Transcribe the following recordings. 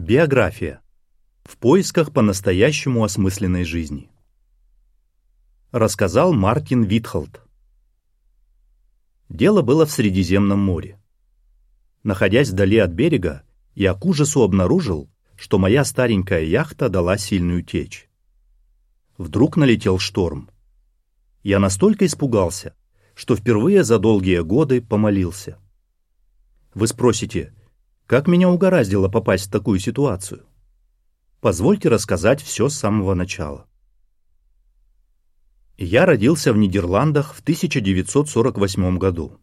Биография. В поисках по-настоящему осмысленной жизни. Рассказал Мартин Витхолд. Дело было в Средиземном море. Находясь вдали от берега, я к ужасу обнаружил, что моя старенькая яхта дала сильную течь. Вдруг налетел шторм. Я настолько испугался, что впервые за долгие годы помолился. Вы спросите, как меня угораздило попасть в такую ситуацию? Позвольте рассказать все с самого начала. Я родился в Нидерландах в 1948 году.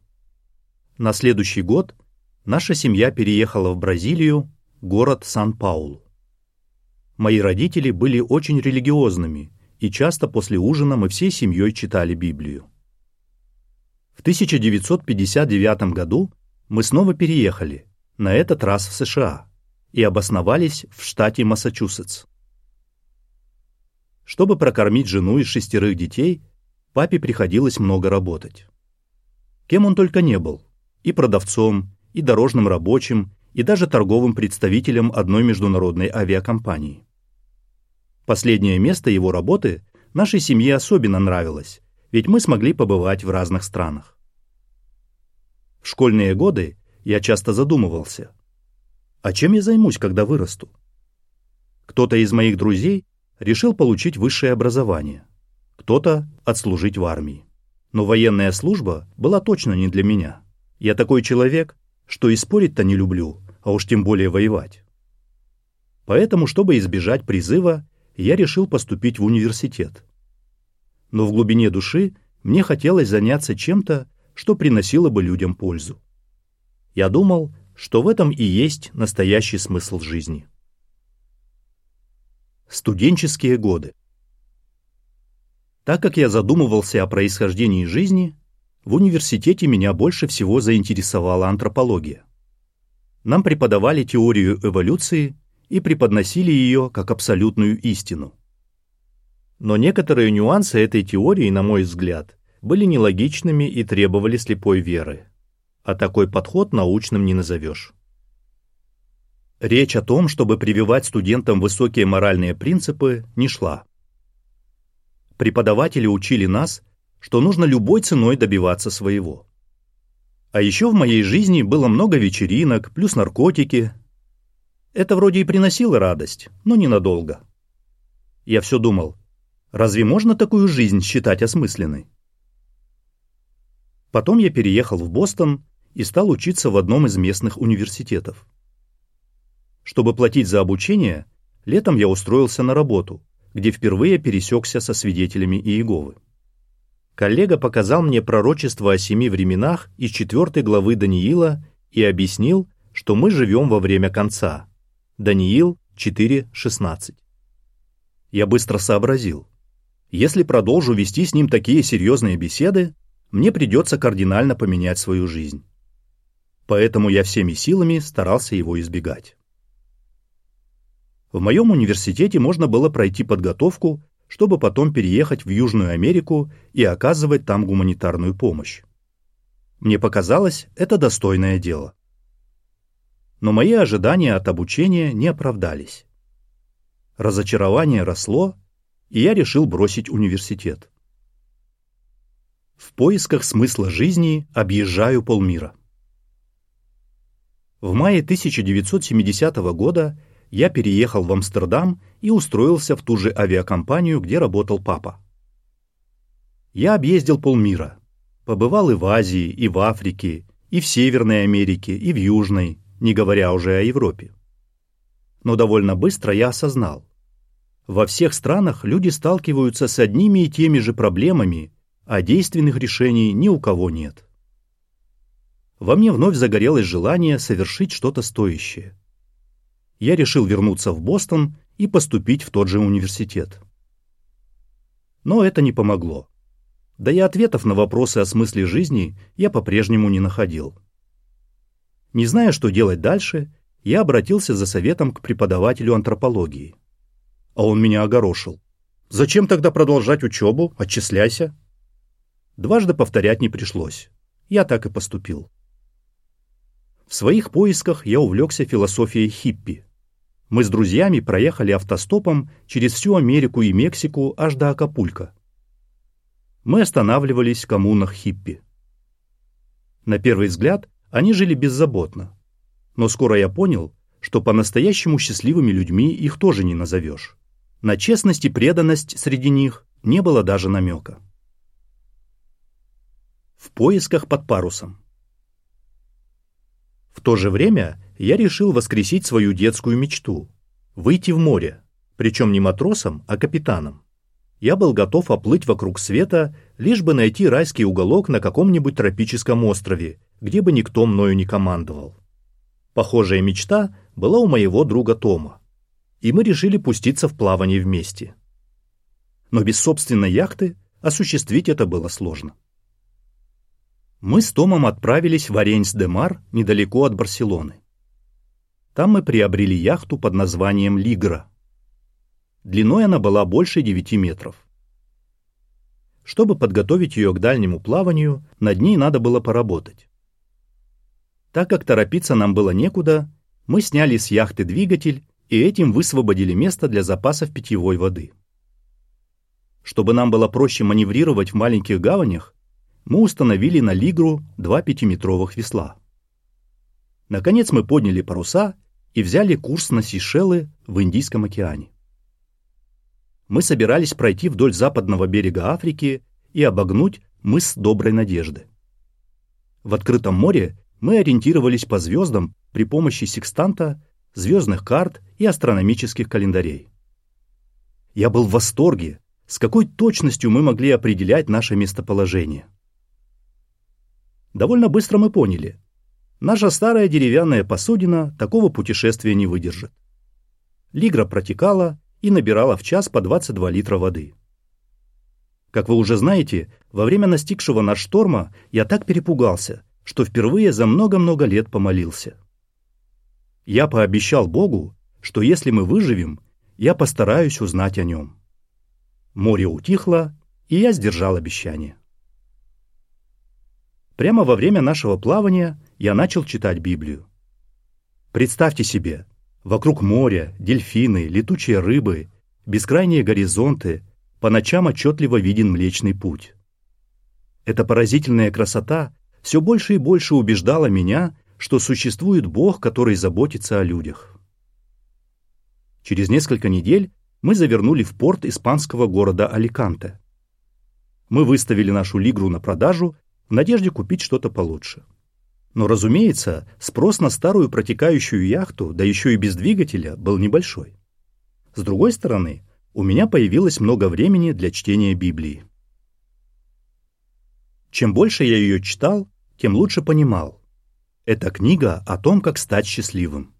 На следующий год наша семья переехала в Бразилию, город Сан-Паулу. Мои родители были очень религиозными, и часто после ужина мы всей семьей читали Библию. В 1959 году мы снова переехали, на этот раз в США, и обосновались в штате Массачусетс. Чтобы прокормить жену и шестерых детей, папе приходилось много работать. Кем он только не был – и продавцом, и дорожным рабочим, и даже торговым представителем одной международной авиакомпании. Последнее место его работы нашей семье особенно нравилось, ведь мы смогли побывать в разных странах. В школьные годы я часто задумывался, а чем я займусь, когда вырасту? Кто-то из моих друзей решил получить высшее образование, кто-то отслужить в армии. Но военная служба была точно не для меня. Я такой человек, что и спорить-то не люблю, а уж тем более воевать. Поэтому, чтобы избежать призыва, я решил поступить в университет. Но в глубине души мне хотелось заняться чем-то, что приносило бы людям пользу. Я думал, что в этом и есть настоящий смысл жизни. Студенческие годы. Так как я задумывался о происхождении жизни, в университете меня больше всего заинтересовала антропология. Нам преподавали теорию эволюции и преподносили ее как абсолютную истину. Но некоторые нюансы этой теории, на мой взгляд, были нелогичными и требовали слепой веры а такой подход научным не назовешь. Речь о том, чтобы прививать студентам высокие моральные принципы, не шла. Преподаватели учили нас, что нужно любой ценой добиваться своего. А еще в моей жизни было много вечеринок, плюс наркотики. Это вроде и приносило радость, но ненадолго. Я все думал, разве можно такую жизнь считать осмысленной? Потом я переехал в Бостон и стал учиться в одном из местных университетов. Чтобы платить за обучение, летом я устроился на работу, где впервые пересекся со свидетелями Иеговы. Коллега показал мне пророчество о семи временах из четвертой главы Даниила и объяснил, что мы живем во время конца. Даниил 4.16. Я быстро сообразил. Если продолжу вести с ним такие серьезные беседы, мне придется кардинально поменять свою жизнь поэтому я всеми силами старался его избегать. В моем университете можно было пройти подготовку, чтобы потом переехать в Южную Америку и оказывать там гуманитарную помощь. Мне показалось, это достойное дело. Но мои ожидания от обучения не оправдались. Разочарование росло, и я решил бросить университет. В поисках смысла жизни объезжаю полмира. В мае 1970 года я переехал в Амстердам и устроился в ту же авиакомпанию, где работал папа. Я объездил полмира. Побывал и в Азии, и в Африке, и в Северной Америке, и в Южной, не говоря уже о Европе. Но довольно быстро я осознал. Во всех странах люди сталкиваются с одними и теми же проблемами, а действенных решений ни у кого нет во мне вновь загорелось желание совершить что-то стоящее. Я решил вернуться в Бостон и поступить в тот же университет. Но это не помогло. Да и ответов на вопросы о смысле жизни я по-прежнему не находил. Не зная, что делать дальше, я обратился за советом к преподавателю антропологии. А он меня огорошил. «Зачем тогда продолжать учебу? Отчисляйся». Дважды повторять не пришлось. Я так и поступил. В своих поисках я увлекся философией хиппи. мы с друзьями проехали автостопом через всю Америку и Мексику аж до Акапулько. Мы останавливались в коммунах хиппи. На первый взгляд они жили беззаботно, но скоро я понял, что по-настоящему счастливыми людьми их тоже не назовешь. На честность и преданность среди них не было даже намека. В поисках под парусом. То же время я решил воскресить свою детскую мечту – выйти в море, причем не матросом, а капитаном. Я был готов оплыть вокруг света, лишь бы найти райский уголок на каком-нибудь тропическом острове, где бы никто мною не командовал. Похожая мечта была у моего друга Тома, и мы решили пуститься в плавание вместе. Но без собственной яхты осуществить это было сложно. Мы с Томом отправились в Аренс-де-Мар, недалеко от Барселоны. Там мы приобрели яхту под названием «Лигра». Длиной она была больше 9 метров. Чтобы подготовить ее к дальнему плаванию, над ней надо было поработать. Так как торопиться нам было некуда, мы сняли с яхты двигатель и этим высвободили место для запасов питьевой воды. Чтобы нам было проще маневрировать в маленьких гаванях, мы установили на лигру два пятиметровых весла. Наконец мы подняли паруса и взяли курс на Сейшелы в Индийском океане. Мы собирались пройти вдоль западного берега Африки и обогнуть мыс Доброй Надежды. В открытом море мы ориентировались по звездам при помощи секстанта, звездных карт и астрономических календарей. Я был в восторге, с какой точностью мы могли определять наше местоположение. Довольно быстро мы поняли. Наша старая деревянная посудина такого путешествия не выдержит. Лигра протекала и набирала в час по 22 литра воды. Как вы уже знаете, во время настигшего нас шторма я так перепугался, что впервые за много-много лет помолился. Я пообещал Богу, что если мы выживем, я постараюсь узнать о нем. Море утихло, и я сдержал обещание. Прямо во время нашего плавания я начал читать Библию. Представьте себе, вокруг моря, дельфины, летучие рыбы, бескрайние горизонты, по ночам отчетливо виден Млечный Путь. Эта поразительная красота все больше и больше убеждала меня, что существует Бог, который заботится о людях. Через несколько недель мы завернули в порт испанского города Аликанте. Мы выставили нашу лигру на продажу в надежде купить что-то получше. Но, разумеется, спрос на старую протекающую яхту, да еще и без двигателя, был небольшой. С другой стороны, у меня появилось много времени для чтения Библии. Чем больше я ее читал, тем лучше понимал. Это книга о том, как стать счастливым.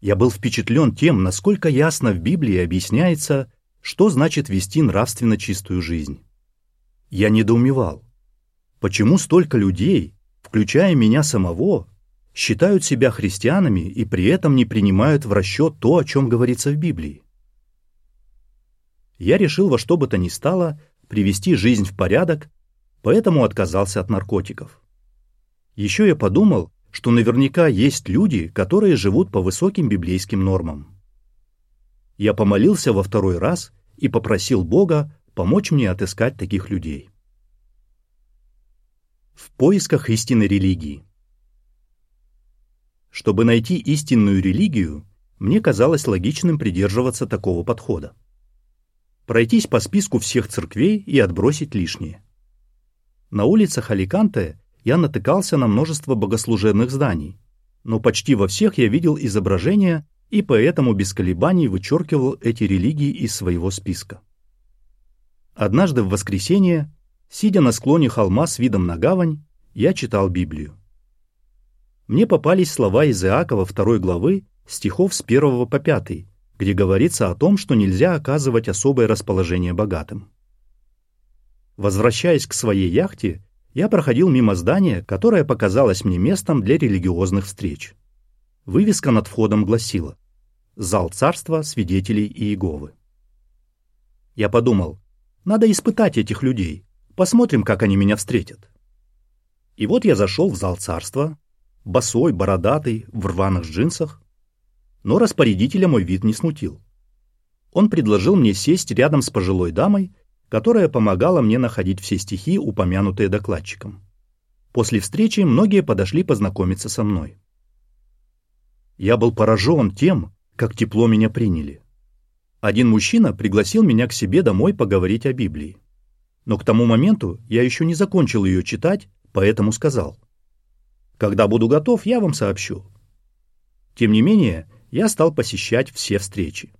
Я был впечатлен тем, насколько ясно в Библии объясняется, что значит вести нравственно чистую жизнь. Я недоумевал, Почему столько людей, включая меня самого, считают себя христианами и при этом не принимают в расчет то, о чем говорится в Библии? Я решил во что бы то ни стало привести жизнь в порядок, поэтому отказался от наркотиков. Еще я подумал, что наверняка есть люди, которые живут по высоким библейским нормам. Я помолился во второй раз и попросил Бога помочь мне отыскать таких людей в поисках истинной религии. Чтобы найти истинную религию, мне казалось логичным придерживаться такого подхода. Пройтись по списку всех церквей и отбросить лишнее. На улицах Аликанте я натыкался на множество богослужебных зданий, но почти во всех я видел изображения и поэтому без колебаний вычеркивал эти религии из своего списка. Однажды в воскресенье Сидя на склоне холма с видом на гавань, я читал Библию. Мне попались слова из Иакова второй главы, стихов с первого по пятый, где говорится о том, что нельзя оказывать особое расположение богатым. Возвращаясь к своей яхте, я проходил мимо здания, которое показалось мне местом для религиозных встреч. Вывеска над входом гласила «Зал царства свидетелей Иеговы». Я подумал, надо испытать этих людей, Посмотрим, как они меня встретят. И вот я зашел в зал царства, босой, бородатый, в рваных джинсах. Но распорядителя мой вид не смутил. Он предложил мне сесть рядом с пожилой дамой, которая помогала мне находить все стихи, упомянутые докладчиком. После встречи многие подошли познакомиться со мной. Я был поражен тем, как тепло меня приняли. Один мужчина пригласил меня к себе домой поговорить о Библии. Но к тому моменту я еще не закончил ее читать, поэтому сказал. Когда буду готов, я вам сообщу. Тем не менее, я стал посещать все встречи.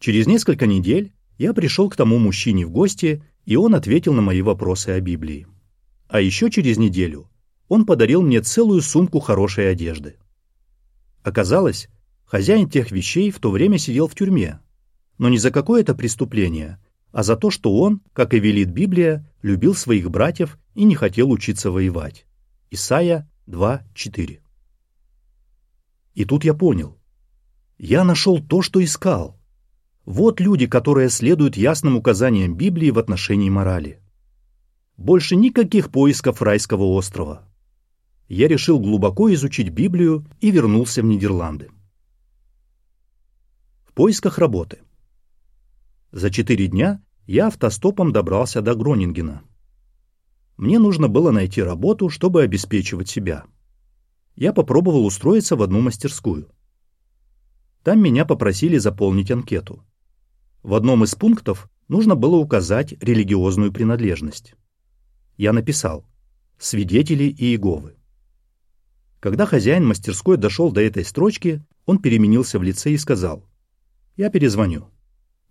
Через несколько недель я пришел к тому мужчине в гости, и он ответил на мои вопросы о Библии. А еще через неделю он подарил мне целую сумку хорошей одежды. Оказалось, хозяин тех вещей в то время сидел в тюрьме, но не за какое-то преступление, а за то, что он, как и велит Библия, любил своих братьев и не хотел учиться воевать. Исайя 2.4 И тут я понял. Я нашел то, что искал. Вот люди, которые следуют ясным указаниям Библии в отношении морали. Больше никаких поисков райского острова. Я решил глубоко изучить Библию и вернулся в Нидерланды. В поисках работы. За четыре дня я автостопом добрался до Гронингена. Мне нужно было найти работу, чтобы обеспечивать себя. Я попробовал устроиться в одну мастерскую. Там меня попросили заполнить анкету. В одном из пунктов нужно было указать религиозную принадлежность я написал «Свидетели Иеговы». Когда хозяин мастерской дошел до этой строчки, он переменился в лице и сказал «Я перезвоню».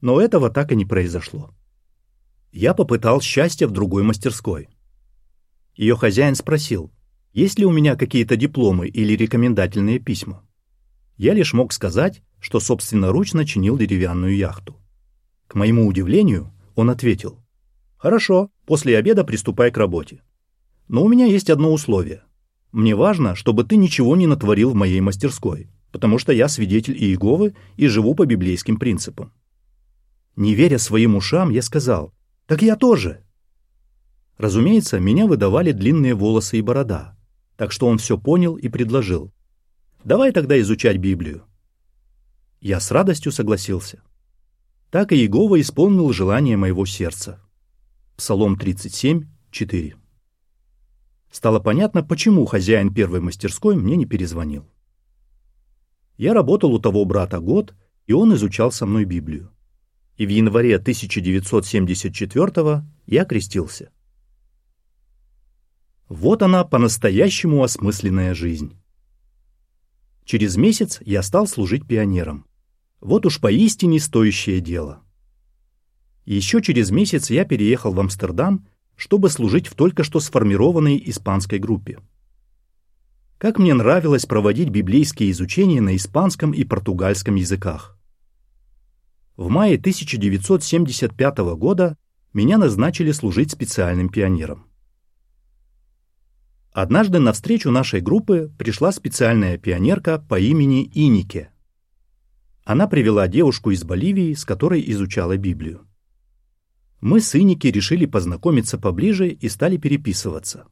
Но этого так и не произошло. Я попытал счастье в другой мастерской. Ее хозяин спросил, есть ли у меня какие-то дипломы или рекомендательные письма. Я лишь мог сказать, что собственноручно чинил деревянную яхту. К моему удивлению, он ответил, Хорошо, после обеда приступай к работе. Но у меня есть одно условие. Мне важно, чтобы ты ничего не натворил в моей мастерской, потому что я свидетель Иеговы и живу по библейским принципам. Не веря своим ушам, я сказал, «Так я тоже». Разумеется, меня выдавали длинные волосы и борода, так что он все понял и предложил. «Давай тогда изучать Библию». Я с радостью согласился. Так и Иегова исполнил желание моего сердца. Псалом 37, 4. Стало понятно, почему хозяин первой мастерской мне не перезвонил. Я работал у того брата год, и он изучал со мной Библию. И в январе 1974 я крестился. Вот она, по-настоящему осмысленная жизнь. Через месяц я стал служить пионером. Вот уж поистине стоящее дело. Еще через месяц я переехал в Амстердам, чтобы служить в только что сформированной испанской группе. Как мне нравилось проводить библейские изучения на испанском и португальском языках. В мае 1975 года меня назначили служить специальным пионером. Однажды на встречу нашей группы пришла специальная пионерка по имени Инике. Она привела девушку из Боливии, с которой изучала Библию. Мы с Иники решили познакомиться поближе и стали переписываться.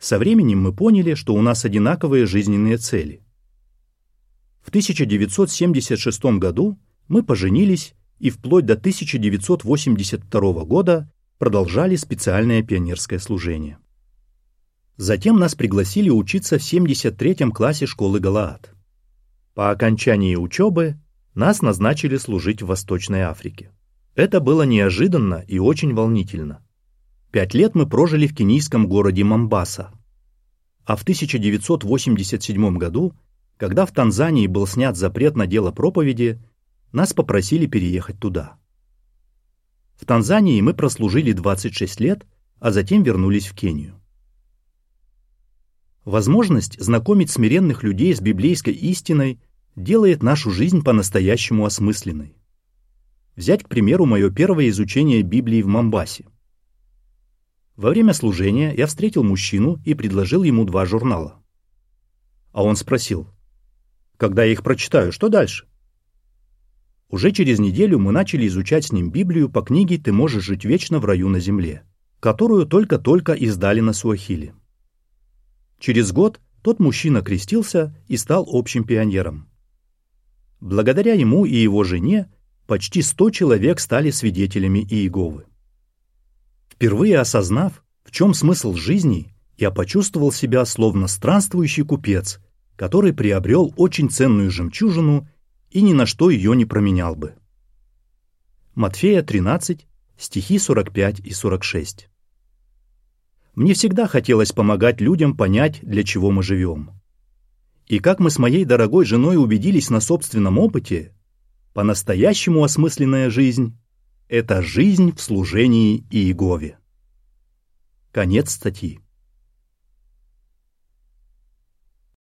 Со временем мы поняли, что у нас одинаковые жизненные цели. В 1976 году мы поженились и вплоть до 1982 года продолжали специальное пионерское служение. Затем нас пригласили учиться в 73-м классе школы Галаад. По окончании учебы нас назначили служить в Восточной Африке. Это было неожиданно и очень волнительно. Пять лет мы прожили в кенийском городе Мамбаса. А в 1987 году, когда в Танзании был снят запрет на дело проповеди, нас попросили переехать туда. В Танзании мы прослужили 26 лет, а затем вернулись в Кению. Возможность знакомить смиренных людей с библейской истиной делает нашу жизнь по-настоящему осмысленной. Взять, к примеру, мое первое изучение Библии в Мамбасе. Во время служения я встретил мужчину и предложил ему два журнала. А он спросил, когда я их прочитаю, что дальше? Уже через неделю мы начали изучать с ним Библию по книге «Ты можешь жить вечно в раю на земле», которую только-только издали на Суахиле. Через год тот мужчина крестился и стал общим пионером. Благодаря ему и его жене почти 100 человек стали свидетелями Иеговы. Впервые осознав, в чем смысл жизни, я почувствовал себя словно странствующий купец, который приобрел очень ценную жемчужину и ни на что ее не променял бы. Матфея 13, стихи 45 и 46. Мне всегда хотелось помогать людям понять, для чего мы живем. И как мы с моей дорогой женой убедились на собственном опыте, по-настоящему осмысленная жизнь – это жизнь в служении Иегове. Конец статьи.